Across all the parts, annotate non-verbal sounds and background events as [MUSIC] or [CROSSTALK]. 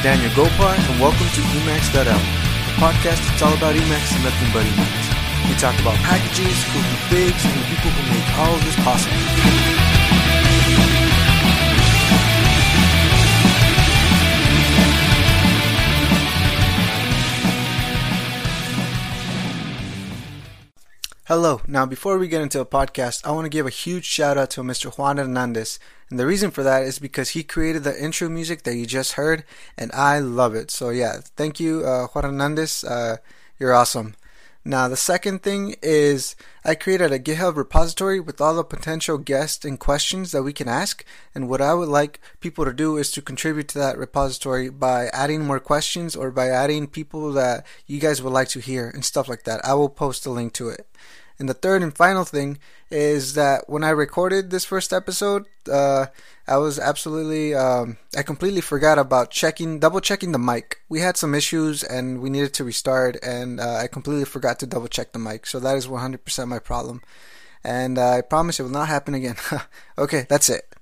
is Daniel Gopar, and welcome to Emacs.el, the podcast that's all about Emacs and nothing but Emacs. We talk about packages, cool configs, and the people who make all of this possible. Hello. Now, before we get into a podcast, I want to give a huge shout out to Mr. Juan Hernandez. And the reason for that is because he created the intro music that you just heard, and I love it. So, yeah, thank you, uh, Juan Hernandez. Uh, you're awesome. Now, the second thing is I created a GitHub repository with all the potential guests and questions that we can ask. And what I would like people to do is to contribute to that repository by adding more questions or by adding people that you guys would like to hear and stuff like that. I will post a link to it. And the third and final thing is that when I recorded this first episode, uh, I was absolutely, um, I completely forgot about checking, double checking the mic. We had some issues and we needed to restart, and uh, I completely forgot to double check the mic. So that is 100% my problem. And uh, I promise it will not happen again. [LAUGHS] okay, that's it.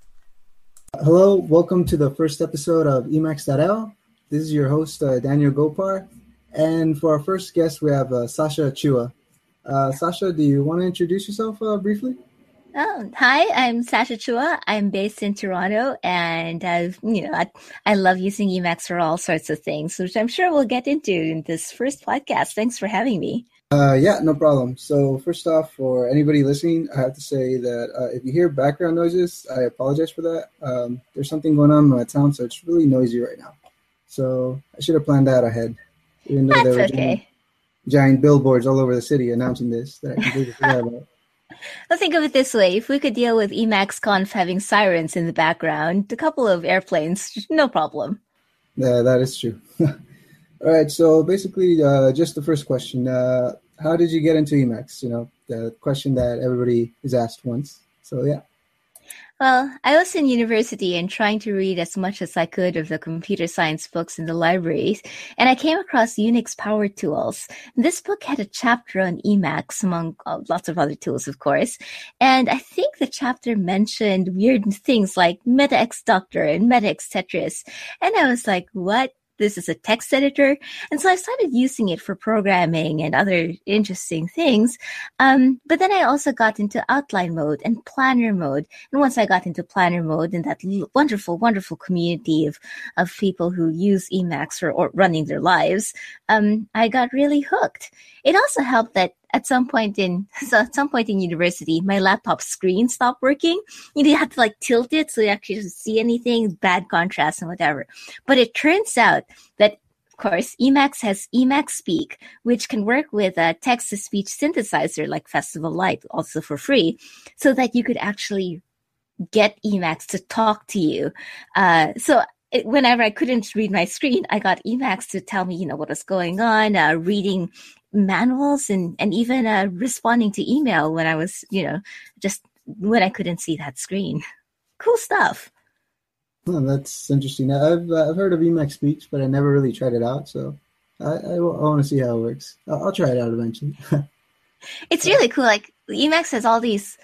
Hello, welcome to the first episode of Emacs.el. This is your host, uh, Daniel Gopar. And for our first guest, we have uh, Sacha Chua. Uh, Sacha, do you want to introduce yourself uh, briefly? Oh, hi, I'm Sacha Chua. I'm based in Toronto and I've, you know, I, I love using Emacs for all sorts of things, which I'm sure we'll get into in this first podcast. Thanks for having me. Uh, yeah, no problem. So first off, for anybody listening, I have to say that uh, if you hear background noises, I apologize for that. Um, there's something going on in my town, so it's really noisy right now. So I should have planned that ahead. Even though That's okay giant billboards all over the city announcing this that I [LAUGHS] completely forgot about. Well, think of it this way: if we could deal with Emacs Conf having sirens in the background, a couple of airplanes, no problem. Yeah, that is true. [LAUGHS] all right, so basically, uh, just the first question: uh, How did you get into Emacs? You know, the question that everybody is asked once. So yeah. Well, I was in university and trying to read as much as I could of the computer science books in the libraries, and I came across Unix Power Tools. This book had a chapter on Emacs, among uh, lots of other tools, of course. And I think the chapter mentioned weird things like MetaX Doctor and MetaX Tetris. And I was like, what this is a text editor. And so I started using it for programming and other interesting things. Um, but then I also got into outline mode and planner mode. And once I got into planner mode and that wonderful, wonderful community of, of people who use Emacs or running their lives, um, I got really hooked. It also helped that at some point in [LAUGHS] so at some point in university, my laptop screen stopped working. You know, you had to like tilt it so you actually see anything, bad contrast and whatever. But it turns out that of course, Emacs has Emacspeak, which can work with a text to speech synthesizer like Festival Lite, also for free, so that you could actually get Emacs to talk to you. Uh, so it, whenever I couldn't read my screen, I got Emacs to tell me, you know, what was going on, uh, reading manuals and, and even uh, responding to email when I was, you know, just when I couldn't see that screen. [LAUGHS] Cool stuff. Oh, that's interesting. I've uh, I've heard of Emacspeak, but I never really tried it out. So I, I, I want to see how it works. I'll, I'll try it out eventually. [LAUGHS] it's really cool. Like Emacs has all these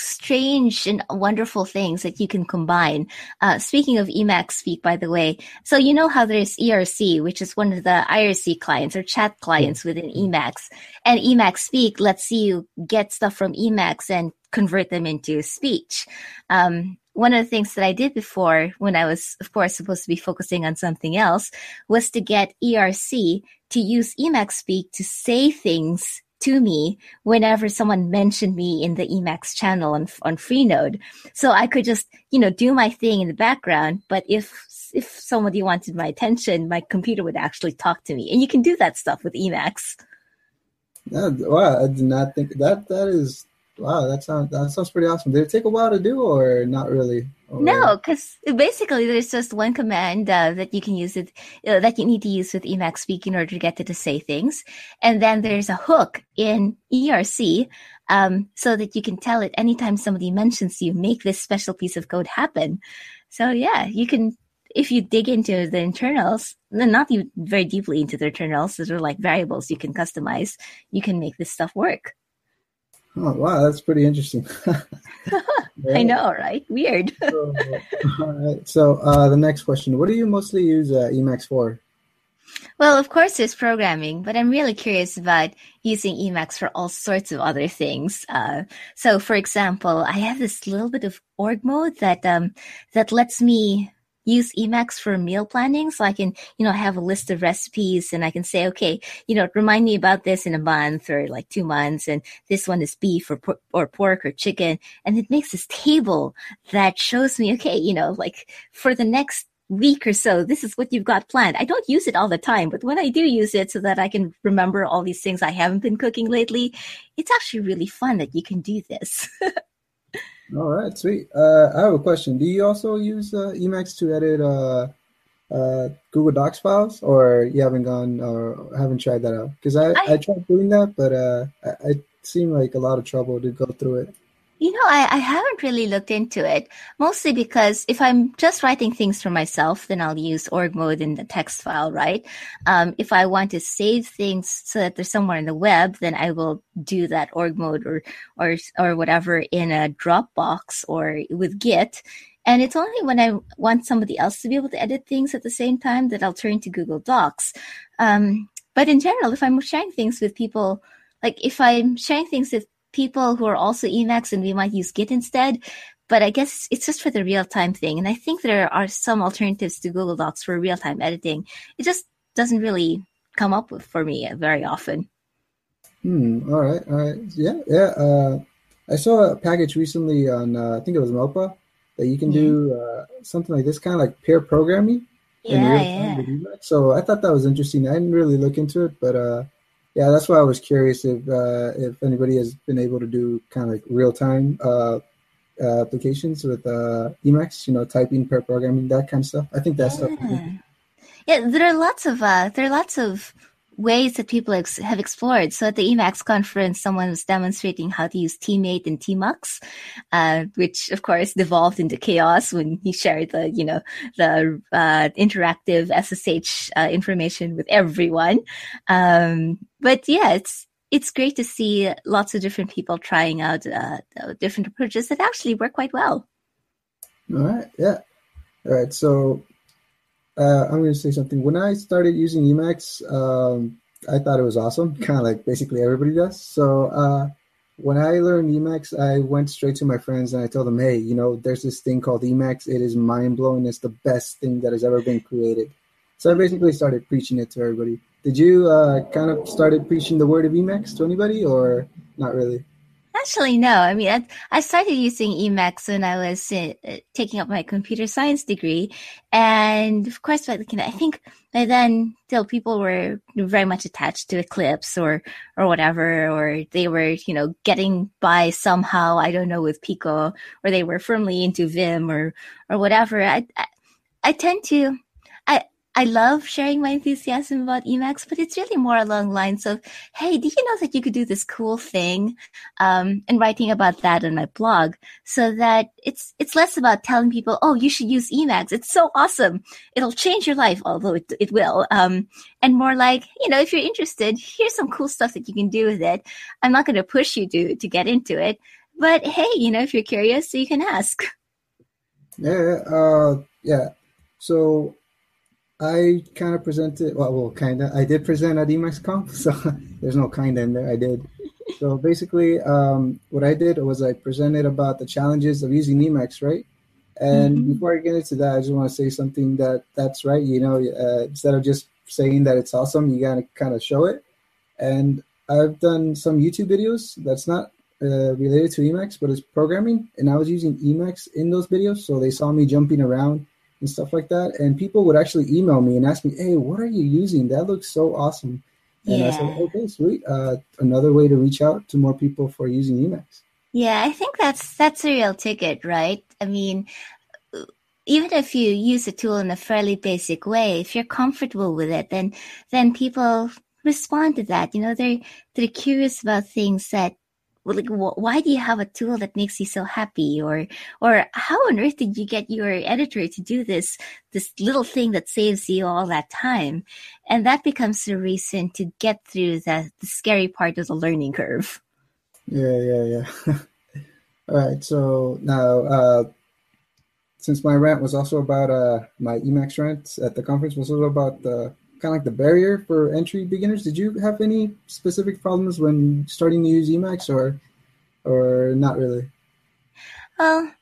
strange and wonderful things that you can combine. Uh, speaking of Emacspeak, by the way, so you know how there's ERC, which is one of the IRC clients or chat clients within Emacs, and Emacspeak lets you get stuff from Emacs and convert them into speech. Um, one of the things that I did before, when I was, of course, supposed to be focusing on something else, was to get ERC to use Emacspeak to say things to me whenever someone mentioned me in the Emacs channel on, on Freenode. So I could just, you know, do my thing in the background. But if, if somebody wanted my attention, my computer would actually talk to me. And you can do that stuff with Emacs. Yeah, wow, I did not think that, that is, wow, that sounds, that sounds pretty awesome. Did it take a while to do or not really? Or... No, because basically there's just one command uh, that you can use it uh, that you need to use with Emacspeak in order to get it to say things, and then there's a hook in ERC um, so that you can tell it anytime somebody mentions you, make this special piece of code happen. So yeah, you can if you dig into the internals, not very deeply into the internals, those are like variables you can customize. You can make this stuff work. Oh wow, that's pretty interesting. [LAUGHS] I know, right? Weird. [LAUGHS] so, all right. So uh, the next question: What do you mostly use uh, Emacs for? Well, of course, there's programming, but I'm really curious about using Emacs for all sorts of other things. Uh, so, for example, I have this little bit of org mode that um, that lets me use Emacs for meal planning. So I can, you know, have a list of recipes and I can say, okay, you know, remind me about this in a month or like two months. And this one is beef or, or pork or chicken. And it makes this table that shows me, okay, you know, like for the next week or so, this is what you've got planned. I don't use it all the time, but when I do use it so that I can remember all these things I haven't been cooking lately, it's actually really fun that you can do this. [LAUGHS] all right, sweet. Uh, I have a question. Do you also use uh, Emacs to edit uh, uh Google Docs files, or you haven't gone or haven't tried that out? Because I, I, I, tried doing that, but uh, I, it seemed like a lot of trouble to go through it. You know, I, I haven't really looked into it, mostly because if I'm just writing things for myself, then I'll use org mode in the text file, right? Um, if I want to save things so that they're somewhere in the web, then I will do that org mode or, or, or whatever in a Dropbox or with Git. And it's only when I want somebody else to be able to edit things at the same time that I'll turn to Google Docs. Um, but in general, if I'm sharing things with people, like if I'm sharing things with people who are also Emacs and we might use Git instead. But I guess it's just for the real time thing. And I think there are some alternatives to Google Docs for real time editing. It just doesn't really come up with for me very often. Hmm. All right. All right. Yeah. Yeah. Uh, I saw a package recently on, uh, I think it was MELPA, that you can do uh, something like this, kind of like pair programming. Yeah. yeah. So I thought that was interesting. I didn't really look into it, but uh, yeah, that's why I was curious if uh, if anybody has been able to do kind of like real time uh, uh, applications with uh, Emacs, you know, typing, pair programming, that kind of stuff. I think that's yeah. stuff. Yeah, there are lots of uh, there are lots of ways that people ex- have explored. So at the Emacs conference, someone was demonstrating how to use tmate and Tmux, uh, which of course devolved into chaos when he shared the, you know, the uh, interactive SSH uh, information with everyone. Um, but yeah, it's it's great to see lots of different people trying out uh, different approaches that actually work quite well. All right. Yeah. All right. So uh, I'm going to say something. When I started using Emacs, um, I thought it was awesome, [LAUGHS] kind of like basically everybody does. So uh, when I learned Emacs, I went straight to my friends and I told them, hey, you know, there's this thing called Emacs. It is mind blowing. It's the best thing that has ever been created. So I basically started preaching it to everybody. Did you uh, kind of started preaching the word of Emacs to anybody or not really? Actually, no. I mean, I, I started using Emacs when I was uh, taking up my computer science degree, and of course, I think by then, still people were very much attached to Eclipse or or whatever, or they were, you know, getting by somehow. I don't know with Pico, or they were firmly into Vim or or whatever. I I, I tend to I love sharing my enthusiasm about Emacs, but it's really more along lines of, hey, did you know that you could do this cool thing? Um, and writing about that in my blog so that it's, it's less about telling people, oh, you should use Emacs. It's so awesome. It'll change your life, although it, it will. Um, and more like, you know, if you're interested, here's some cool stuff that you can do with it. I'm not going to push you to, to get into it, but hey, you know, if you're curious, so you can ask. Yeah. Uh, yeah. So I kind of presented, well, well kind of. I did present at EmacsConf, [LAUGHS] so there's no kind in there. I did. So basically, um, what I did was I presented about the challenges of using Emacs, right? And mm-hmm. before I get into that, I just want to say something that that's right. You know, uh, instead of just saying that it's awesome, you gotta kind of show it. And I've done some YouTube videos that's not uh, related to Emacs, but it's programming, and I was using Emacs in those videos, so they saw me jumping around and stuff like that. And people would actually email me and ask me, "Hey, what are you using? That looks so awesome." And yeah. I said, "Okay, sweet. Uh, another way to reach out to more people for using Emacs." Yeah, I think that's that's a real ticket, right? I mean, even if you use a tool in a fairly basic way, if you're comfortable with it, then then people respond to that. You know, they're they're curious about things that like why do you have a tool that makes you so happy or or how on earth did you get your editor to do this this little thing that saves you all that time and that becomes the reason to get through the, the scary part of the learning curve Yeah, yeah, yeah. [LAUGHS] All right. So now, uh, since my rant was also about uh, my Emacs rant at the conference was also about the kind of like the barrier for entry beginners. Did you have any specific problems when starting to use Emacs, or or not really? Well,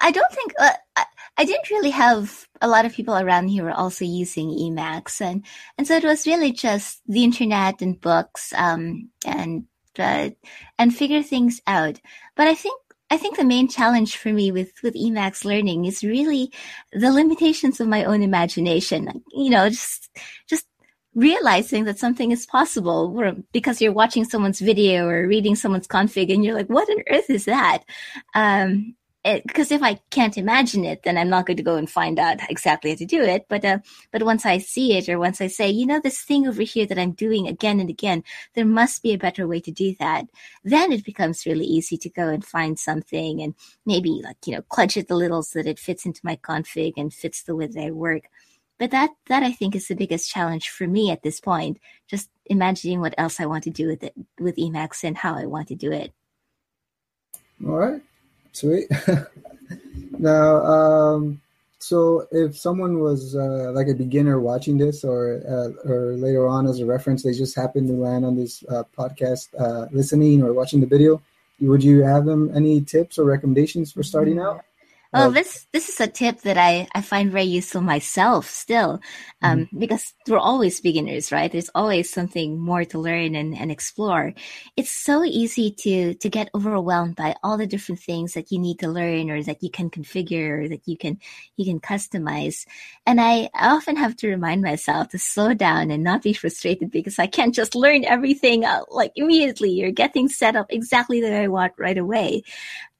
I don't think uh, I, I didn't really have a lot of people around here were also using Emacs, and and so it was really just the internet and books, um, and uh, and figure things out. But I think I think the main challenge for me with, with Emacs learning is really the limitations of my own imagination. You know, just, just realizing that something is possible because you're watching someone's video or reading someone's config and you're like, what on earth is that? Um, because if I can't imagine it, then I'm not going to go and find out exactly how to do it. But uh, but once I see it, or once I say, you know, this thing over here that I'm doing again and again, there must be a better way to do that. Then it becomes really easy to go and find something and maybe like you know clutch it a little so that it fits into my config and fits the way that I work. But that that I think is the biggest challenge for me at this point. Just imagining what else I want to do with it with Emacs and how I want to do it. All right. Sweet. [LAUGHS] now, um, so if someone was uh, like a beginner watching this, or uh, or later on as a reference, they just happened to land on this uh, podcast, uh, listening or watching the video, would you have them any tips or recommendations for starting mm-hmm. out? Oh, this this is a tip that I, I find very useful myself still, um, mm-hmm. because we're always beginners, right? There's always something more to learn and, and explore. It's so easy to to get overwhelmed by all the different things that you need to learn, or that you can configure, or that you can you can customize. And I often have to remind myself to slow down and not be [LAUGHS] frustrated because I can't just learn everything uh, like immediately or get things set up exactly the way I want right away.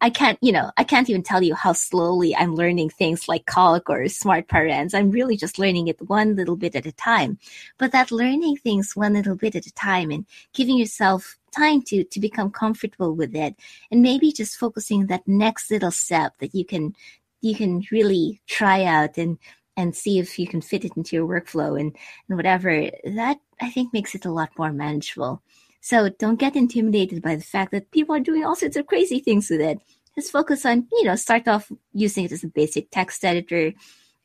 I can't, you know, I can't even tell you how slowly I'm learning things like calc or smart parens. I'm really just learning it one little bit at a time. But that learning things one little bit at a time and giving yourself time to to become comfortable with it and maybe just focusing that next little step that you can you can really try out and and see if you can fit it into your workflow and, and whatever that i think makes it a lot more manageable so don't get intimidated by the fact that people are doing all sorts of crazy things with it. Just focus on, you know, start off using it as a basic text editor.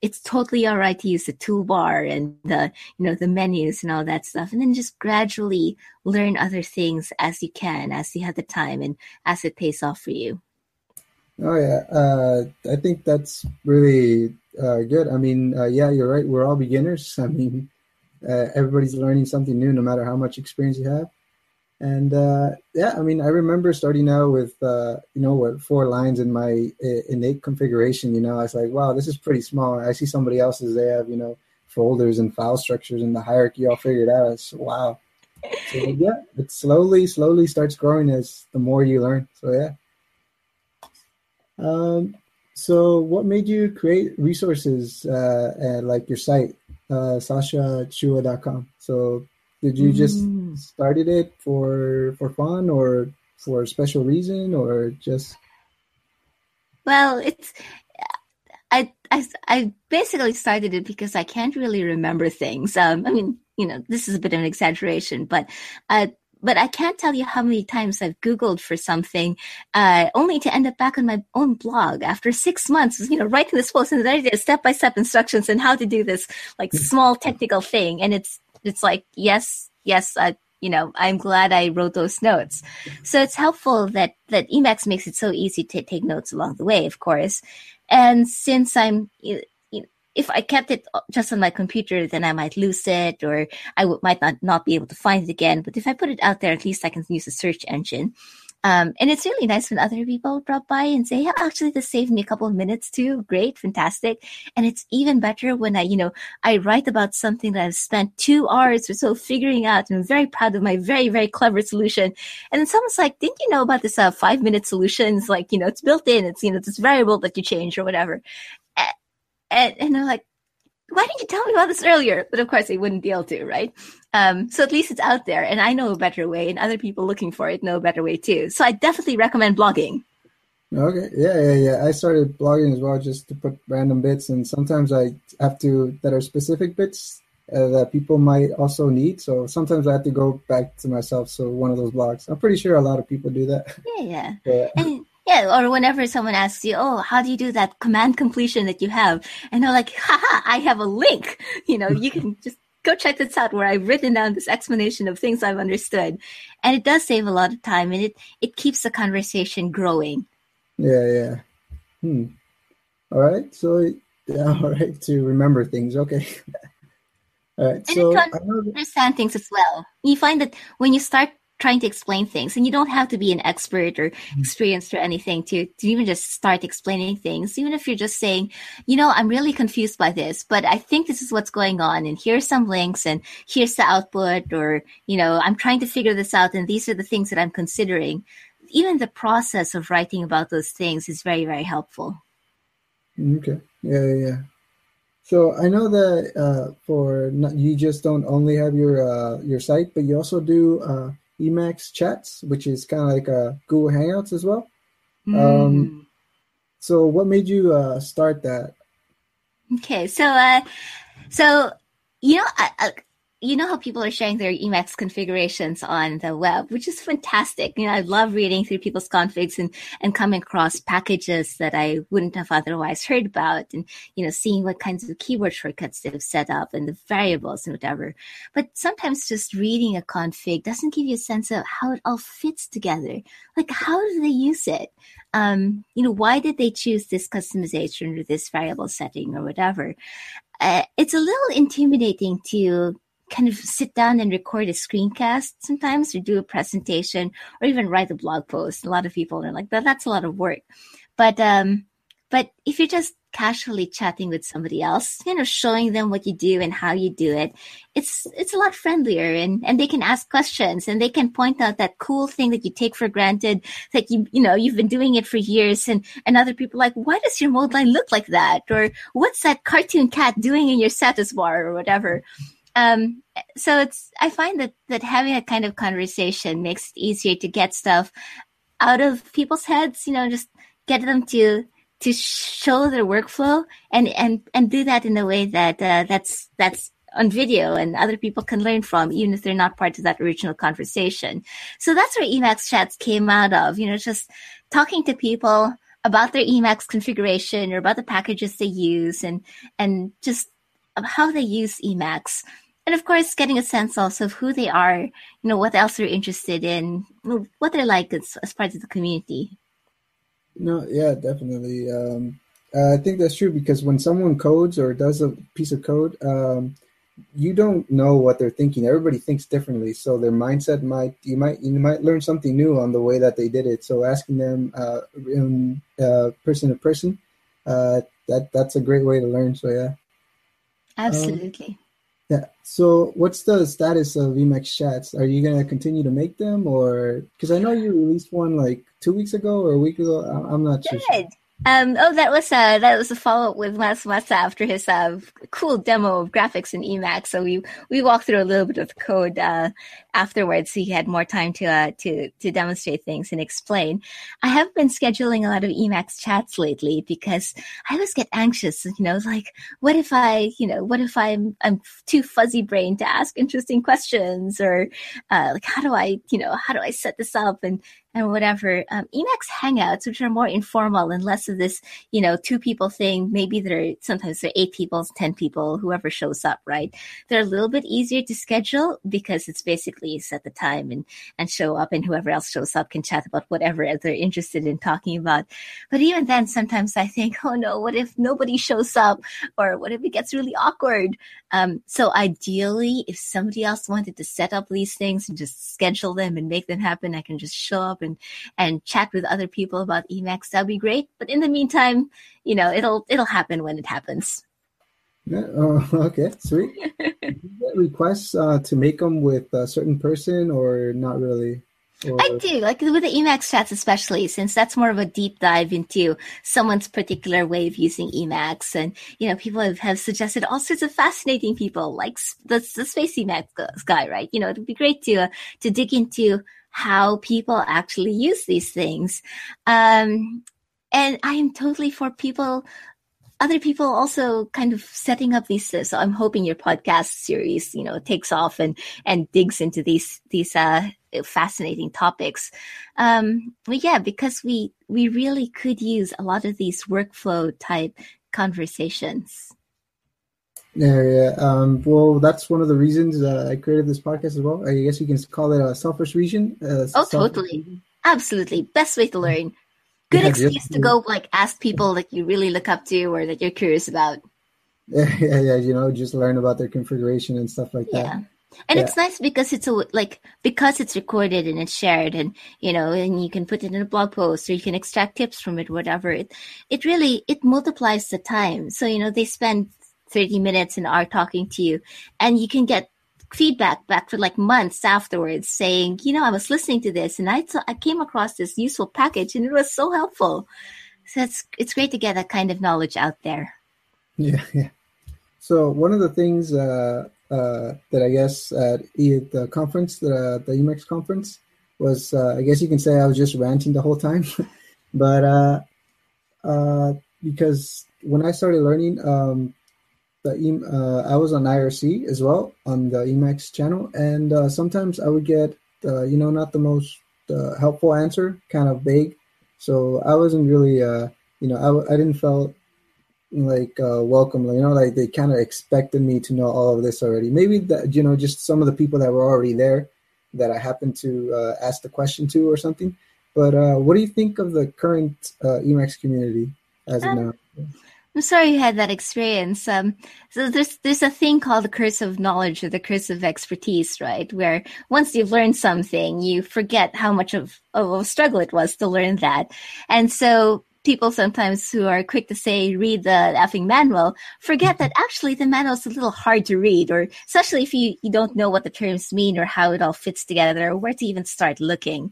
It's totally all right to use the toolbar and the, you know, the menus and all that stuff. And then just gradually learn other things as you can, as you have the time and as it pays off for you. Oh yeah, uh, I think that's really uh, good. I mean, uh, yeah, you're right. We're all beginners. [LAUGHS] I mean, uh, everybody's learning something new, no matter how much experience you have. And uh, yeah, I mean, I remember starting out with uh, you know what four lines in my innate configuration. You know, I was like, wow, this is pretty small. I see somebody else's; they have you know folders and file structures and the hierarchy all figured out. It's wow. So yeah, it slowly, slowly starts growing as the more you learn. So yeah. Um, so what made you create resources uh, like your site, uh, sachachua.com? So did you just mm. started it for for fun or for a special reason or just? Well, it's I, I, I basically started it because I can't really remember things. Um, I mean, you know, this is a bit of an exaggeration, but, uh, but I can't tell you how many times I've Googled for something, uh, only to end up back on my own blog after six months, you know, writing this post and then I did step by step instructions on how to do this like [LAUGHS] small technical thing. And it's, it's like, yes, yes, I, you know, I'm glad I wrote those notes. So it's helpful that, that Emacs makes it so easy to take notes along the way, of course. And since I'm, if I kept it just on my computer, then I might lose it or I w- might not, not be able to find it again. But if I put it out there, at least I can use a search engine. Um, and it's really nice when other people drop by and say, yeah, actually, this saved me a couple of minutes too. Great, fantastic. And it's even better when I, you know, I write about something that I've spent two hours or so figuring out and I'm very proud of my very, very clever solution. And then someone's like, didn't you know about this uh, five minute solution? It's like, you know, it's built in. It's, you know, this variable that you change or whatever. And, and, and I'm like, why didn't you tell me about this earlier? But of course, they wouldn't be able to, right? Um, so at least it's out there, and I know a better way, and other people looking for it know a better way too. So I definitely recommend blogging. Okay, yeah, yeah, yeah. I started blogging as well, just to put random bits, and sometimes I have to that are specific bits uh, that people might also need. So sometimes I have to go back to myself. So one of those blogs. I'm pretty sure a lot of people do that. Yeah, yeah. [LAUGHS] And yeah, or whenever someone asks you, "Oh, how do you do that command completion that you have?" and they're like, "Haha, I have a link. You know, you can just go check this out where I've written down this explanation of things I've understood." And it does save a lot of time, and it it keeps the conversation growing. Yeah, yeah. Hmm. All right. So, yeah, [LAUGHS] all right. To remember things. Okay. [LAUGHS] all right. And so to I know that- understand things as well. You find that when you start trying to explain things, and you don't have to be an expert or experienced or anything to, to even just start explaining things, even if you're just saying, you know, I'm really confused by this, but I think this is what's going on, and here's some links, and here's the output, or, you know, I'm trying to figure this out, and these are the things that I'm considering. Even the process of writing about those things is very, very helpful. Okay. Yeah, yeah, yeah. So I know that uh, for not, you just don't only have your uh, your site, but you also do uh, Emacs chats, which is kind of like a Google Hangouts as well. Um, so what made you uh, start that? Okay, so uh, so you know, I, I, you know how people are sharing their Emacs configurations on the web, which is fantastic. You know, I love reading through people's configs and and coming across packages that I wouldn't have otherwise heard about, and you know, seeing what kinds of keyboard shortcuts they've set up and the variables and whatever. But sometimes just reading a config doesn't give you a sense of how it all fits together. Like, how do they use it? Um, you know, why did they choose this customization or this variable setting or whatever? Uh, it's a little intimidating to kind of sit down and record a screencast sometimes or do a presentation or even write a blog post. A lot of people are like, that, that's a lot of work. But, um, but if you're just casually chatting with somebody else, you know, showing them what you do and how you do it, it's, it's a lot friendlier and, and they can ask questions and they can point out that cool thing that you take for granted that you, you know, you've been doing it for years and, and other people like, why does your mode line look like that? Or what's that cartoon cat doing in your status bar or whatever? Um, so it's I find that that having a kind of conversation makes it easier to get stuff out of people's heads. You know, just get them to to show their workflow and and and do that in a way that uh, that's that's on video and other people can learn from, even if they're not part of that original conversation. So that's where Emacs chats came out of. You know, just talking to people about their Emacs configuration or about the packages they use and and just how they use Emacs and of course getting a sense also of who they are you know what else they're interested in what they're like as, as part of the community No, yeah, definitely. Um, uh, I think that's true because when someone codes or does a piece of code, um, you don't know what they're thinking. Everybody thinks differently, so their mindset might you might you might learn something new on the way that they did it. So asking them uh, in, uh, person to person, uh, that that's a great way to learn. So yeah. absolutely Yeah. So, what's the status of Emacs chats? Are you gonna continue to make them, or because I know you released one like two weeks ago or a week ago? I'm not sure. Um, oh, that was uh, that was a follow up with Mas Masa after his uh, cool demo of graphics in Emacs. So we we walked through a little bit of the code uh, afterwards. So he had more time to uh, to to demonstrate things and explain. I have been scheduling a lot of Emacs chats lately because I always get anxious. You know, like what if I, you know, what if I'm I'm too fuzzy brained to ask interesting questions, or uh, like how do I, you know, how do I set this up and and whatever. Um, Emacs Hangouts, which are more informal and less of this, you know, two people thing. Maybe there are sometimes there are eight people, ten people, whoever shows up, right? They're a little bit easier to schedule because it's basically set the time and and show up, and whoever else shows up can chat about whatever they're interested in talking about. But even then, sometimes I think, [LAUGHS] oh no, what if nobody shows up, or what if it gets really awkward? Um, so ideally, if somebody else wanted to set up these things and just schedule them and make them happen, I can just show up and and chat with other people about Emacs. That'd be great. But in the meantime, you know, it'll it'll happen when it happens. Yeah, uh, [LAUGHS] okay, sweet. [LAUGHS] Do you get requests uh, to make them with a certain person, or not really? Or, I do, like with the Emacs chats, especially since that's more of a deep dive into someone's particular way of using Emacs. And, you know, people have, have suggested all sorts of fascinating people, like the, the Spacemacs guy, right? You know, it'd be great to, uh, to dig into how people actually use these things. Um, and I am totally for people other people also kind of setting up these. So I'm hoping your podcast series, you know, takes off and and digs into these these uh, fascinating topics. Um, but yeah, because we we really could use a lot of these workflow type conversations. Yeah, yeah. Um, well, that's one of the reasons uh, I created this podcast as well. I guess you can call it a selfish region. Uh, oh, totally. Region. Absolutely. Best way to learn. Good yeah, excuse just, to go like ask people that you really look up to or that you're curious about. [LAUGHS] Yeah, yeah, yeah. You know, just learn about their configuration and stuff like that. yeah. And yeah. it's nice because it's a, like because it's recorded and it's shared and you know and you can put it in a blog post or you can extract tips from it whatever it it really it multiplies the time so you know they spend 30 minutes an hour talking to you. And you can get feedback back for like months afterwards saying you know i was listening to this and i t- I came across this useful package and it was so helpful. So it's it's great to get that kind of knowledge out there. Yeah [LAUGHS] yeah. So one of the things uh, uh, that i guess at the conference the, the emacs conference was uh, i guess you can say i was just ranting the whole time. [LAUGHS] But uh, uh, because when i started learning um, the uh, I was on IRC as well on the Emacs channel, and uh, sometimes I would get uh, you know not the most uh, helpful answer, kind of vague. So I wasn't really uh, you know I, I didn't feel like uh, welcome. You know, like they kind of expected me to know all of this already. Maybe that you know just some of the people that were already there that I happened to ask the question to or something. But what do you think of the current Emacs community as of um, now? I'm sorry you had that experience. Um, so there's there's a thing called the curse of knowledge or the curse of expertise, right? Where once you've learned something, you forget how much of, of a struggle it was to learn that. And so people sometimes who are quick to say read the effing manual forget that actually the manual is a little hard to read or especially if you, you don't know what the terms mean or how it all fits together or where to even start looking.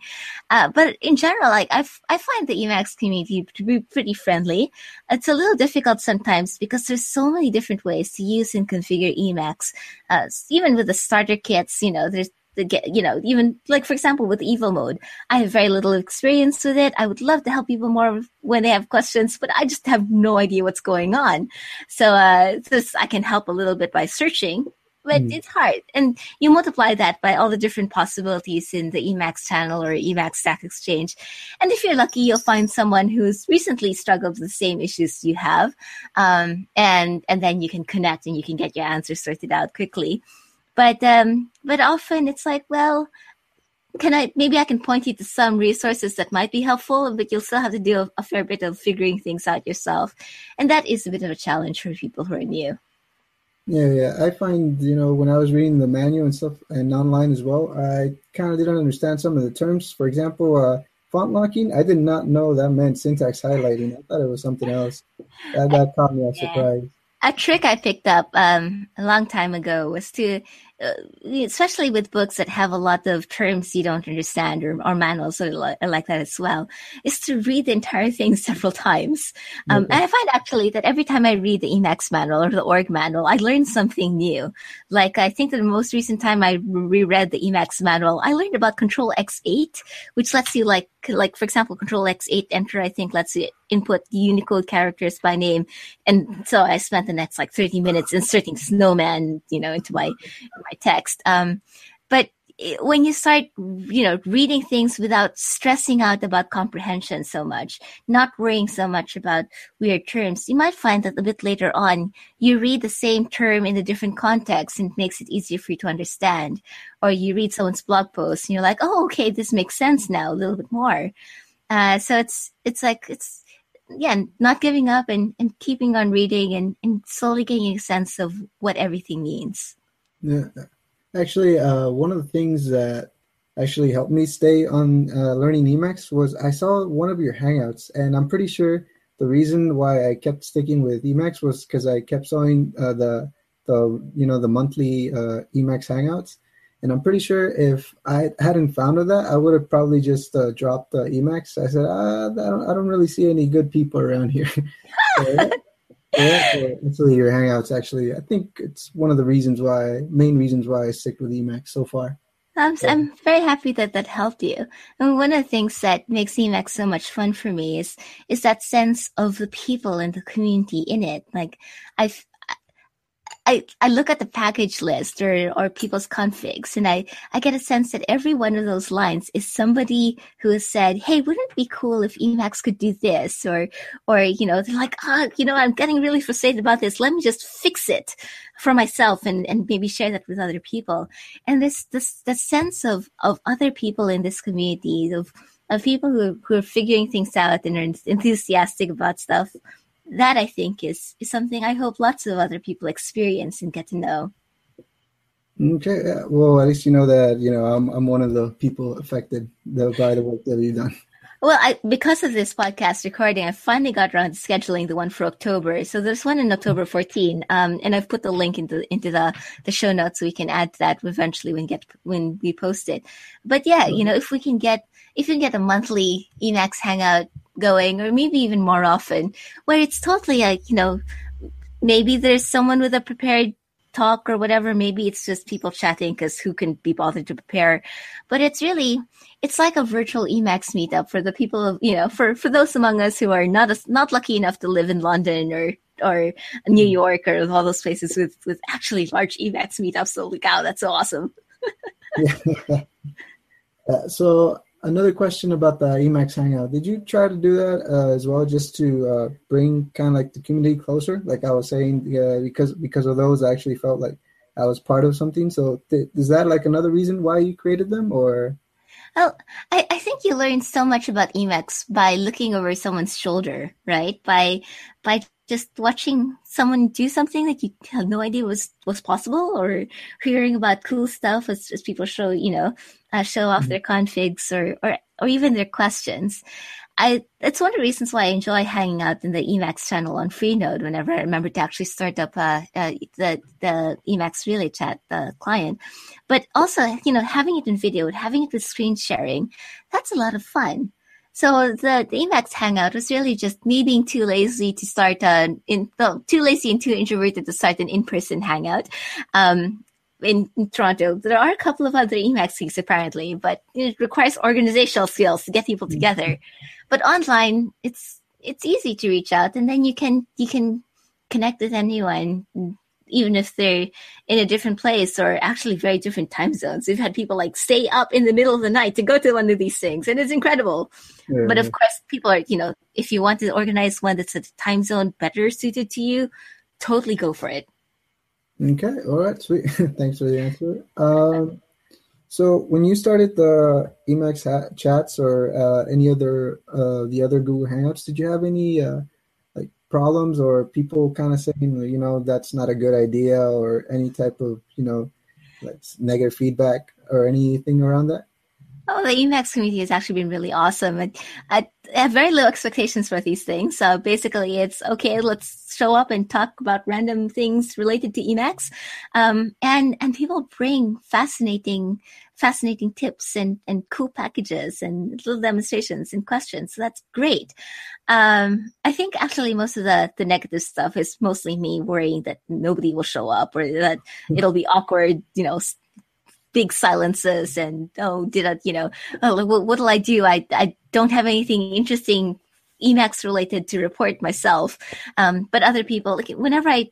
Uh, but in general like i I find the emacs community to be pretty friendly. It's a little difficult sometimes because there's so many different ways to use and configure emacs. Uh, even with the starter kits you know there's the get, you know, even like for example with evil mode, I have very little experience with it. I would love to help people more when they have questions, but I just have no idea what's going on. So, uh, this I can help a little bit by searching, but mm. it's hard. And you multiply that by all the different possibilities in the Emacs channel or Emacs Stack Exchange. And if you're lucky, you'll find someone who's recently struggled with the same issues you have. Um, and, and then you can connect and you can get your answers sorted out quickly. But um, but often it's like, well, can I maybe I can point you to some resources that might be helpful, but you'll still have to do a, fair bit of figuring things out yourself, and that is a bit of a challenge for people who are new. Yeah, yeah. I find, you know, when I was reading the manual and stuff and online as well, I kind of didn't understand some of the terms. For example, uh, font locking, I did not know that meant syntax highlighting. I thought it was something else. That, that caught me by yeah. surprise a trick I picked up um, a long time ago was to especially with books that have a lot of terms you don't understand or, or manuals or like, like that as well, is to read the entire thing [LAUGHS] several times. Um, And I find actually that every time I read the Emacs manual or the org manual, I learn something new. Like I think that the most recent time I reread the Emacs manual, I learned about Control X8, which lets you like, like for example, Control X8 enter, I think lets you input Unicode characters by name. And so I spent the next like 30 minutes inserting snowman, you know, into my, my text. Um, but when you start, you know, reading things without stressing out about comprehension so much, not worrying so much about weird terms, you might find that a bit later on, you read the same term in a different context and it makes it easier for you to understand. Or you read someone's blog post and you're like, oh, okay, this makes sense now a little bit more. Uh, so it's, it's like, it's, yeah, not giving up and, and keeping on reading and, and slowly getting a sense of what everything means. Yeah. Actually, uh, one of the things that actually helped me stay on uh, learning Emacs was I saw one of your Hangouts, and I'm pretty sure the reason why I kept sticking with Emacs was because I kept seeing uh, the the you know the monthly uh, Emacs Hangouts, and I'm pretty sure if I hadn't found that, I would have probably just uh, dropped the Emacs. I said, ah, I don't, I don't really see any good people around here. [LAUGHS] yeah, actually your hangouts actually i think it's one of the reasons why main reasons why i stick with emacs so far I'm, yeah. I'm very happy that that helped you. And one of the things that makes Emacs so much fun for me is is that sense of the people and the community in it. Like I've I, I look at the package list or, or people's configs and I, I get a sense that every one of those lines is somebody who has said, Hey, wouldn't it be cool if Emacs could do this? Or, or, you know, they're like, oh, you know, I'm getting really frustrated about this. Let me just fix it for myself and, and maybe share that with other people. And this, this, the sense of, of other people in this community of, of people who, who are figuring things out and are enthusiastic about stuff that I think is is something I hope lots of other people experience and get to know. Okay, well, at least you know that you know I'm I'm one of the people affected by the work that you've done. Well, I, because of this podcast recording, I finally got around to scheduling the one for October. So there's one in October 14, um, and I've put the link into into the the show notes so we can add that eventually when get when we post it. But yeah, you know, if we can get if we can get a monthly Emacs Hangout going, or maybe even more often, where it's totally like, you know, maybe there's someone with a prepared talk or whatever. Maybe it's just people chatting because who can be bothered to prepare? But it's really, it's like a virtual Emacs meetup for the people of, you know, for, for those among us who are not, not lucky enough to live in London or, or New York or all those places with, with actually large Emacs meetups. So, like, wow, that's so awesome. [LAUGHS] yeah. [LAUGHS] Uh, so another question about the Emacs Hangout. Did you try to do that uh, as well, just to uh, bring kind of like the community closer? Like I was saying, uh, because because of those, I actually felt like I was part of something. So th- is that like another reason why you created them, or? Oh, I, I think you learn so much about Emacs by looking over someone's shoulder, right? By by just watching someone do something that you have no idea was was possible, or hearing about cool stuff as, as people show, you know, uh, show off mm-hmm. their configs or, or or even their questions. I it's one of the reasons why I enjoy hanging out in the Emacs channel on Freenode whenever I remember to actually start up uh, uh, the the Emacs Relay Chat the client. But also, you know, having it in video, having it with screen sharing, that's a lot of fun. So the, the Emacs Hangout was really just me being too lazy to start a in well, too lazy and too introverted to start an in person hangout. Um, in, in, Toronto. There are a couple of other Emacs gigs apparently, but it requires organizational skills to get people mm-hmm. together. But online, it's it's easy to reach out, and then you can you can connect with anyone, even if they're in a different place or actually very different time zones. We've had people like stay up in the middle of the night to go to one of these things, and it's incredible. But of course, people are you know if you want to organize one that's a time zone better suited to you, totally go for it. Okay, all right, sweet. [LAUGHS] Thanks for the answer. Um, so when you started the Emacs ha- chats or uh, any other uh, the other Google Hangouts, did you have any uh, problems or people kind of saying you know that's not a good idea or any type of you know like negative feedback or anything around that? Oh, the Emacs community has actually been really awesome. And I, have very low expectations for these things. So basically, it's okay. Let's show up and talk about random things related to Emacs, um, and and people bring fascinating, fascinating tips and and cool packages and little demonstrations and questions. So that's great. Um, I think actually most of the the negative stuff is mostly me worrying that nobody will show up or that hmm. it'll be awkward. You know big silences and oh did i you know oh, what, what'll i do i i don't have anything interesting emacs related to report myself um, but other people like whenever i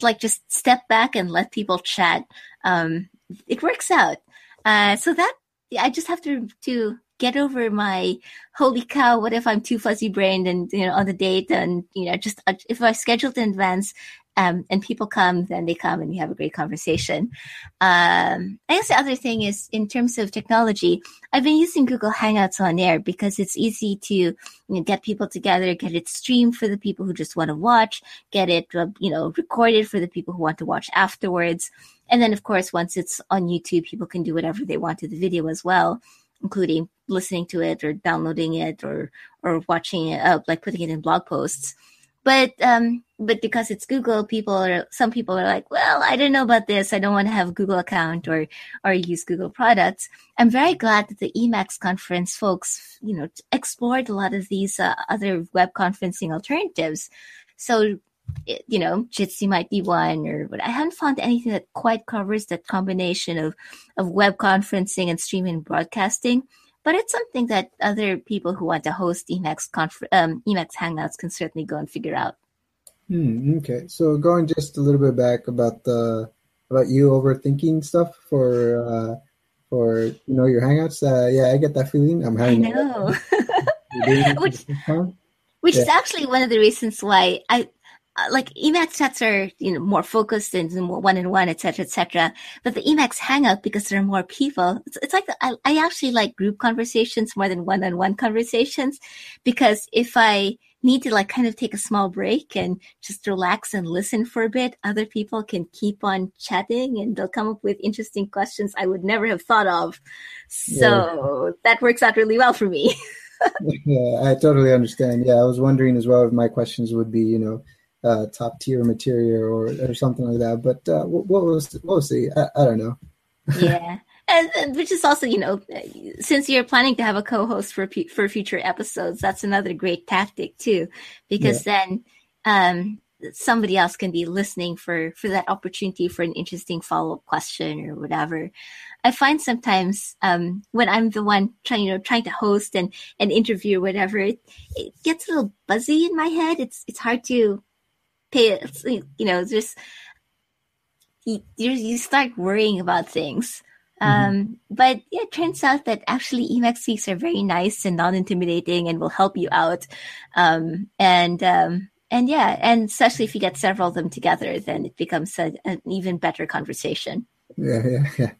like just step back and let people chat um, it works out uh, so that i just have to to get over my holy cow what if i'm too fuzzy brained and you know on the date and you know just uh, if i scheduled in advance um, and people come, then they come and you have a great conversation. Um, I guess the other thing is in terms of technology, I've been using Google Hangouts on air because it's easy to you know, get people together, get it streamed for the people who just want to watch, get it, uh, you know, recorded for the people who want to watch afterwards. And then, of course, once it's on YouTube, people can do whatever they want to the video as well, including listening to it or downloading it or, or watching it, up, like putting it in blog posts. But um, but because it's Google, people are some people are like, well, I don't know about this. I don't want to have a Google account or or use Google products. I'm very glad that the Emacs conference folks, you know, explored a lot of these uh, other web conferencing alternatives. So you know, Jitsi might be one, or but I haven't found anything that quite covers that combination of of web conferencing and streaming broadcasting. But it's something that other people who want to host Emacs confer- um, Emacs Hangouts can certainly go and figure out. Hmm, okay, so going just a little bit back about the about you overthinking stuff for uh, for you know your Hangouts. Uh, yeah, I get that feeling. I'm having. I know. [LAUGHS] [LAUGHS] which, which yeah. is actually one of the reasons why I Uh, like Emacs chats are you know more focused and more one on one, etc., etc. But the Emacs Hangout because there are more people, it's, it's like the, I, I actually like group conversations more than one on one conversations because if I need to like kind of take a small break and just relax and listen for a bit, other people can keep on chatting and they'll come up with interesting questions I would never have thought of. So yeah. that works out really well for me. [LAUGHS] [LAUGHS] yeah, I totally understand. Yeah, I was wondering as well if my questions would be, you know uh, top tier material or, or something like that. But uh, we'll, we'll, we'll see. I, I don't know. [LAUGHS] yeah. And, which is also, you know, since you're planning to have a co-host for for future episodes, that's another great tactic too, because yeah. then um, somebody else can be listening for for that opportunity for an interesting follow up question or whatever. I find sometimes um, when I'm the one trying, you know, trying to host and and interview or whatever, it, it gets a little buzzy in my head. It's it's hard to pay you know just you, you start worrying about things. Mm-hmm. um, but yeah, it turns out that actually Emacs speaks are very nice and non-intimidating and will help you out. Um, and um, and yeah and especially if you get several of them together then it becomes a, an even better conversation. Yeah yeah [LAUGHS] yeah.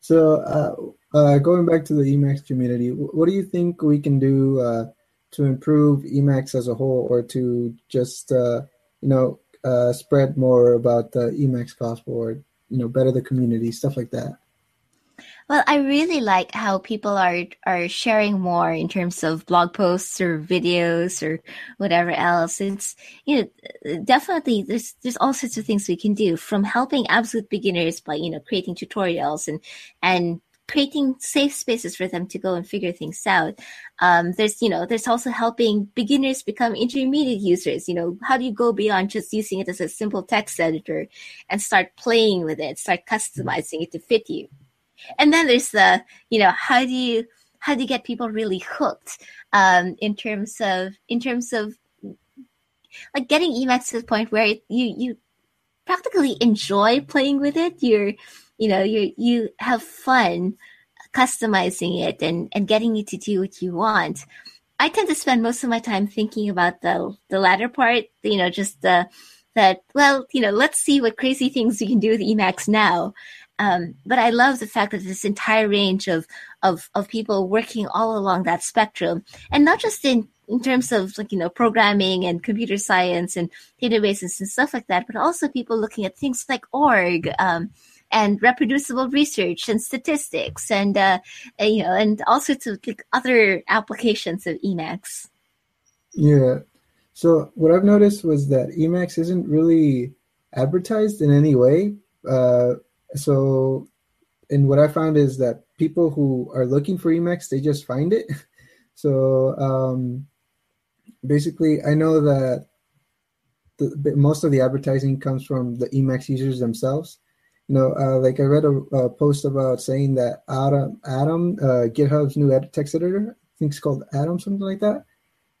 So uh, uh, going back to the emacs community what do you think we can do uh, to improve emacs as a whole or to just uh, you know, uh, spread more about the Emacs gospel or, you know, better the community, stuff like that. Well, I really like how people are are sharing more in terms of blog posts or videos or whatever else. It's you know definitely there's there's all sorts of things we can do from helping absolute beginners by you know creating tutorials and and creating safe spaces for them to go and figure things out. Um, there's, you know, there's also helping beginners become intermediate users. You know, how do you go beyond just using it as a simple text editor and start playing with it, start customizing it to fit you? And then there's the, you know, how do you, how do you get people really hooked um, in terms of, in terms of like getting Emacs to the point where you, you practically enjoy playing with it. You're, you know you you have fun customizing it and and getting it to do what you want. I tend to spend most of my time thinking about the the latter part you know just the that well you know let's see what crazy things we can do with emacs now. Um, but I love the fact that this entire range of, of of people working all along that spectrum, and not just in in terms of like you know programming and computer science and databases and stuff like that, but also people looking at things like org, um, and reproducible research and statistics and uh, you know and all sorts of like other applications of Emacs. Yeah. So what I've noticed was that Emacs isn't really advertised in any way. Uh, so, and what I found is that people who are looking for Emacs, they just find it. [LAUGHS] So um, basically, I know that the, most of the advertising comes from the Emacs users themselves. Know, uh, like I read a, a, post about saying that Atom, Atom, uh, GitHub's new ed- text editor, I think it's called Atom, something like that,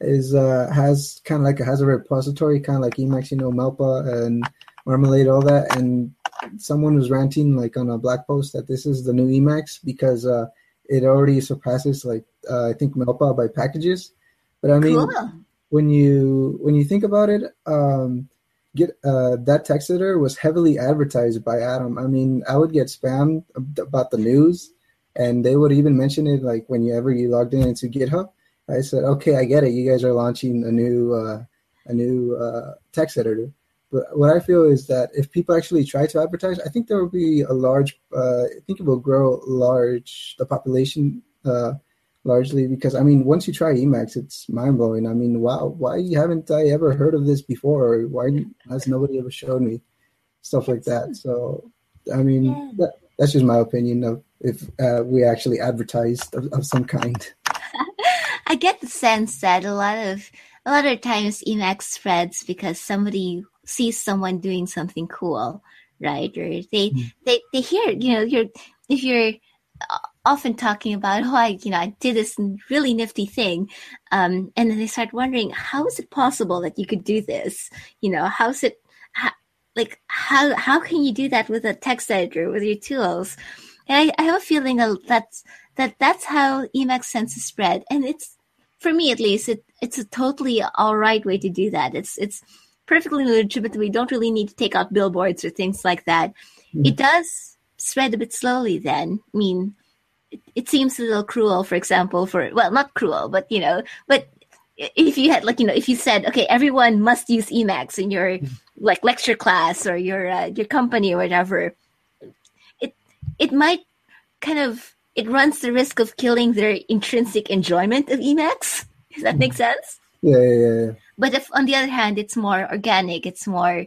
is uh, has kind of like a, has a repository, kind of like Emacs, you know, MELPA and Marmalade, all that. And someone was ranting like on a black post that this is the new Emacs because uh, it already surpasses like uh, I think MELPA by packages. But I mean, cool. when you when you think about it, um, get uh, that text editor was heavily advertised by Atom. I mean, I would get spammed about the news, and they would even mention it like whenever you logged in into GitHub. I said, okay, I get it. You guys are launching a new uh, a new uh, text editor. But what I feel is that if people actually try to advertise, I think there will be a large. Uh, I think it will grow large the population uh, largely because I mean, once you try Emacs, it's mind blowing. I mean, wow, why haven't I ever heard of this before? Or why has nobody ever showed me stuff like that? So, I mean, yeah. that, that's just my opinion of if uh, we actually advertised of, of some kind. [LAUGHS] I get the sense that a lot of a lot of times Emacs spreads because somebody sees someone doing something cool, right? Or they mm. they they hear, you know, you're if you're often talking about, oh, I, you know, I did this really nifty thing. Um, and then they start wondering, how is it possible that you could do this? You know, how's it, how, like, how, how can you do that with a text editor, with your tools? And I, I have a feeling that's, that that's how Emacs sends a spread. And it's, for me at least, it, it's a totally all right way to do that. It's, it's perfectly legitimate. We don't really need to take out billboards or things like that. Mm. It does spread a bit slowly then. I mean, it, it seems a little cruel, for example, for, well, not cruel, but, you know, but if you had like you know if you said okay everyone must use emacs in your [LAUGHS] like lecture class or your uh, your company or whatever it it might kind of it runs the risk of killing their intrinsic enjoyment of emacs. Does that make sense? Yeah yeah, yeah. but if on the other hand it's more organic it's more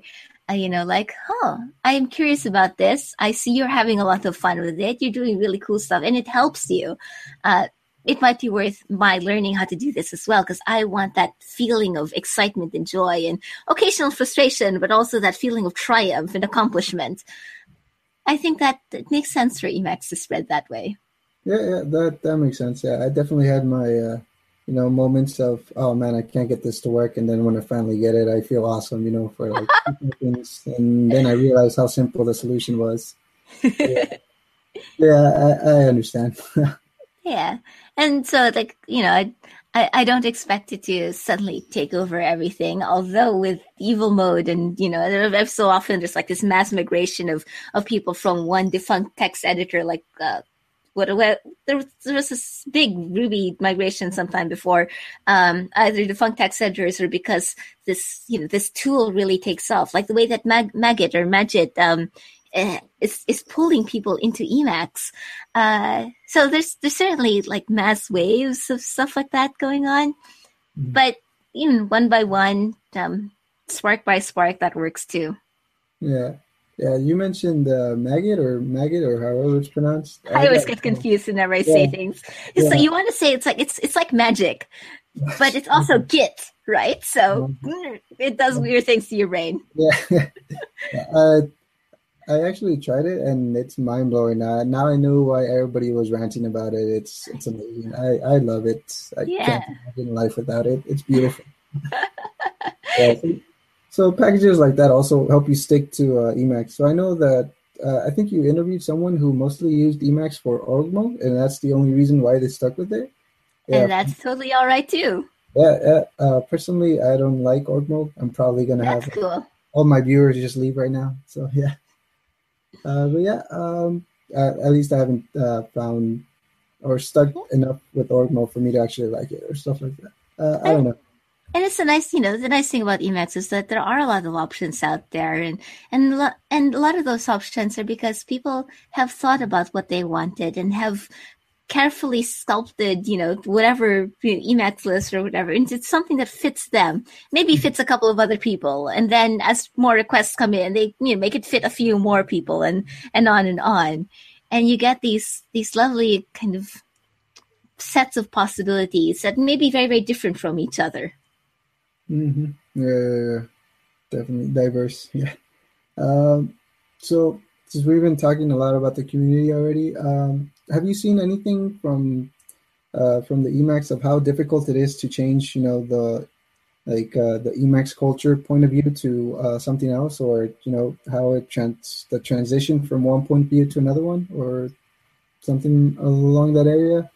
you know, like, huh, I am curious about this. I see you're having a lot of fun with it. You're doing really cool stuff and it helps you. Uh, it might be worth my learning how to do this as well because I want that feeling of excitement and joy and occasional frustration, but also that feeling of triumph and accomplishment. I think that it makes sense for Emacs to spread that way. Yeah, yeah, that that makes sense. Yeah, I definitely had my uh, you know, moments of oh man, I can't get this to work, and then when I finally get it, I feel awesome, you know, for like [LAUGHS] things, and then I realize how simple the solution was. [LAUGHS] Yeah, yeah I, I understand. [LAUGHS] yeah, and so like you know, I, I I don't expect it to suddenly take over everything. Although with evil mode, and you know, so often there's like this mass migration of of people from one defunct text editor like. Uh, what, what there, was, there was this big Ruby migration sometime before, um, either defunct text editors or because this, you know, this tool really takes off, like the way that Mag- Magit or Magit, um, uh, is, is pulling people into Emacs. Uh, so there's, there's certainly like mass waves of stuff like that going on, mm-hmm. but even one by one, um, spark by spark, that works too. Yeah. Yeah, you mentioned uh, maggot or maggot or however it's pronounced. I, I always get confused whenever I yeah. say things. Yeah. So you want to say it's like it's it's like magic, but it's also [LAUGHS] Git, right? So mm, it does weird things to your brain. Yeah, [LAUGHS] uh, I actually tried it and it's mind blowing. Now, now I know why everybody was ranting about it. It's it's amazing. I I love it. I yeah. can't imagine life without it. It's beautiful. [LAUGHS] yeah, so packages like that also help you stick to uh, Emacs. So I know that uh, I think you interviewed someone who mostly used Emacs for org mode, and that's the only reason why they stuck with it. Yeah. And that's totally all right too. Yeah, yeah. Uh, personally, I don't like org mode. I'm probably gonna that's have cool. all my viewers just leave right now. So [LAUGHS] yeah, uh, but yeah, um, at least I haven't uh, found or stuck enough with org mode for me to actually like it or stuff like that. Uh, I don't know and it's a nice, you know, the nice thing about Emacs is that there are a lot of options out there, and and and a lot of those options are because people have thought about what they wanted and have carefully sculpted, you know, whatever Emacs Lisp or whatever, it's something that fits them. Maybe mm-hmm. fits a couple of other people, and then as more requests come in, they you know make it fit a few more people, and and on and on, and you get these these lovely kind of sets of possibilities that may be very very different from each other. Mm-hmm. Yeah, definitely diverse. [LAUGHS] Yeah. Um, so since we've been talking a lot about the community already, um, have you seen anything from uh, from the Emacs of how difficult it is to change, you know, the like uh, the Emacs culture point of view to uh, something else, or you know how it trans the transition from one point of view to another one, or something along that area?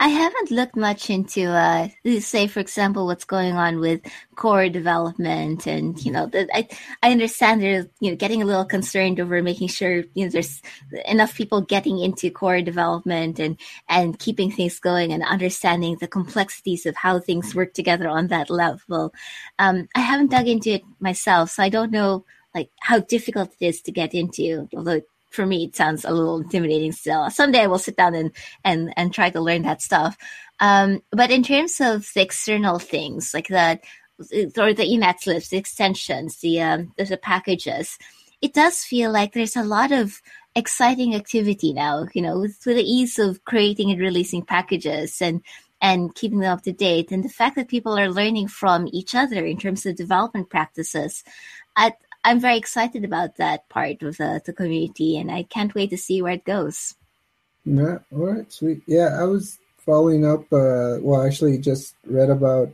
I haven't looked much into, uh, say, for example, what's going on with core development, and you know, the, I I understand they're you know getting a little concerned over making sure you know there's enough people getting into core development and and keeping things going and understanding the complexities of how things work together on that level. Um, I haven't dug into it myself, so I don't know like how difficult it is to get into, although for me it sounds a little intimidating still someday i will sit down and and and try to learn that stuff um, but in terms of the external things like that or the Emacs Lisp the extensions the um, the packages it does feel like there's a lot of exciting activity now you know with, with the ease of creating and releasing packages and and keeping them up to date. And the fact that people are learning from each other in terms of development practices, I, I'm very excited about that part of the, the community, and I can't wait to see where it goes. Yeah, all right, sweet. Yeah, I was following up. Uh, well, actually, just read about,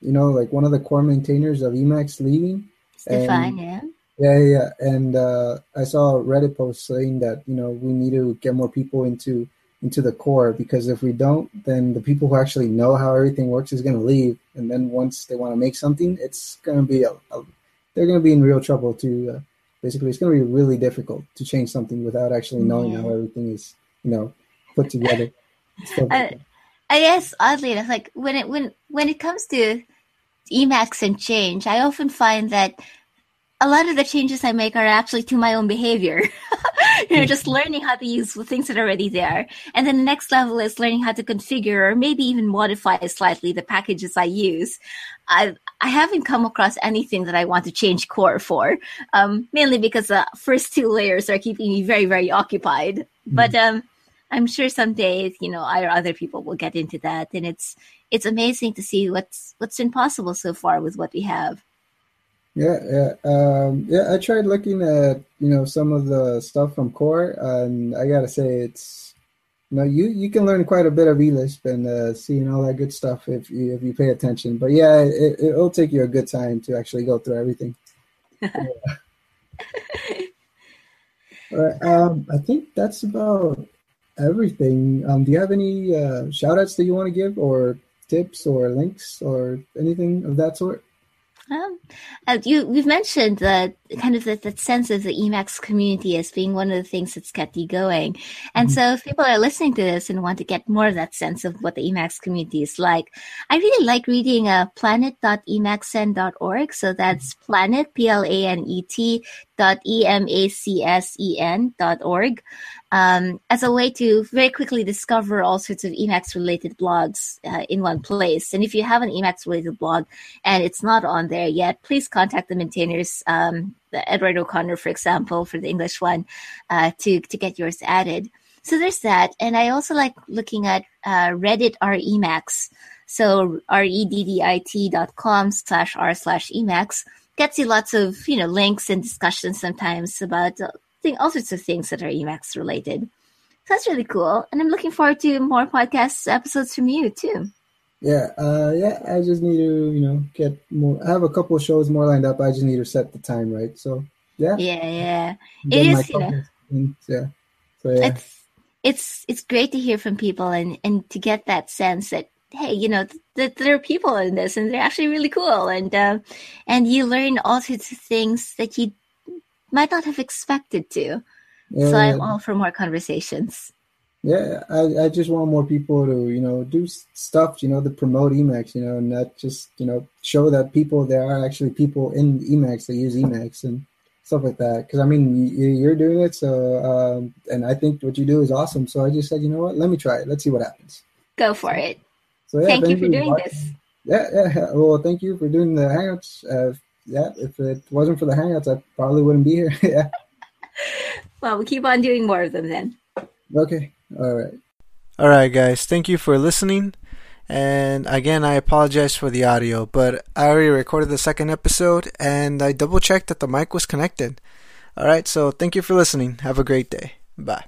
you know, like one of the core maintainers of Emacs leaving. Stefan, yeah. Yeah, yeah, and uh, I saw a Reddit post saying that you know we need to get more people into into the core because if we don't, then the people who actually know how everything works is going to leave, and then once they want to make something, it's going to be a, a they're going to be in real trouble. To uh, basically, it's going to be really difficult to change something without actually knowing Yeah. how everything is you know put together. Stuff like [LAUGHS] Uh. I guess oddly enough, like when it when when it comes to Emacs and change, I often find that a lot of the changes I make are actually to my own behavior. [LAUGHS] you know, just learning how to use the things that are already there. And then the next level is learning how to configure or maybe even modify slightly the packages I use. I I haven't come across anything that I want to change core for, um, mainly because the first two layers are keeping me very, very occupied. But um, I'm sure someday, you know, I or other people will get into that, and it's it's amazing to see what's what's been possible so far with what we have. Yeah, yeah, um, yeah. I tried looking at you know some of the stuff from core, and I gotta say it's know you you can learn quite a bit of eLisp and uh, seeing all that good stuff if you if you pay attention. But yeah, it, it'll take you a good time to actually go through everything. Yeah. [LAUGHS] All right, um, I think that's about everything. Um, do you have any uh, shout outs that you want to give, or tips, or links, or anything of that sort? Um, uh, you we've mentioned the kind of that, that sense of the Emacs community as being one of the things that's kept you going, and Mhm. so if people are listening to this and want to get more of that sense of what the Emacs community is like, I really like reading uh, planet.emacsen.org. So that's planet p l a n e t dot e m a c s e n dot org um, as a way to very quickly discover all sorts of Emacs related blogs uh, in one place. And if you have an Emacs related blog and it's not on there yet, please contact the maintainers, um, Edward O'Connor, for example, for the English one, uh, to to get yours added. So there's that, and I also like looking at uh, Reddit r Emacs. So r e d d i t dot com slash r slash Emacs gets you lots of you know links and discussions sometimes about uh, thing, all sorts of things that are Emacs related. So that's really cool, and I'm looking forward to more podcast episodes from you too. Yeah, uh, yeah. I just need to, you know, get more. I have a couple of shows more lined up. I just need to set the time right. So yeah, Yeah, yeah. It is, you know. podcast. Yeah. So yeah, it's it's it's great to hear from people and and to get that sense that hey you know that there are people in this and they're actually really cool and uh, and you learn all sorts of things that you might not have expected to yeah, so i'm all for more conversations Yeah, I, I just want more people to, you know, do stuff, you know, to promote Emacs, you know, and not just, you know, show that people, there are actually people in Emacs that use Emacs and stuff like that. Because, I mean, you, you're doing it, so, um, and I think what you do is awesome. So I just said, you know what, let me try it. Let's see what happens. go for it So, yeah, thank if you for anybody's doing watching- this Yeah, yeah. Well, thank you for doing the Hangouts. Uh, yeah, if it wasn't for the Hangouts, I probably wouldn't be here. [LAUGHS] yeah. well we'll keep on doing more of them then Okay. All right. All right, guys. Thank you for listening. And again, I apologize for the audio, but I already recorded the second episode and I double checked that the mic was connected. All right, so thank you for listening. Have a great day. Bye.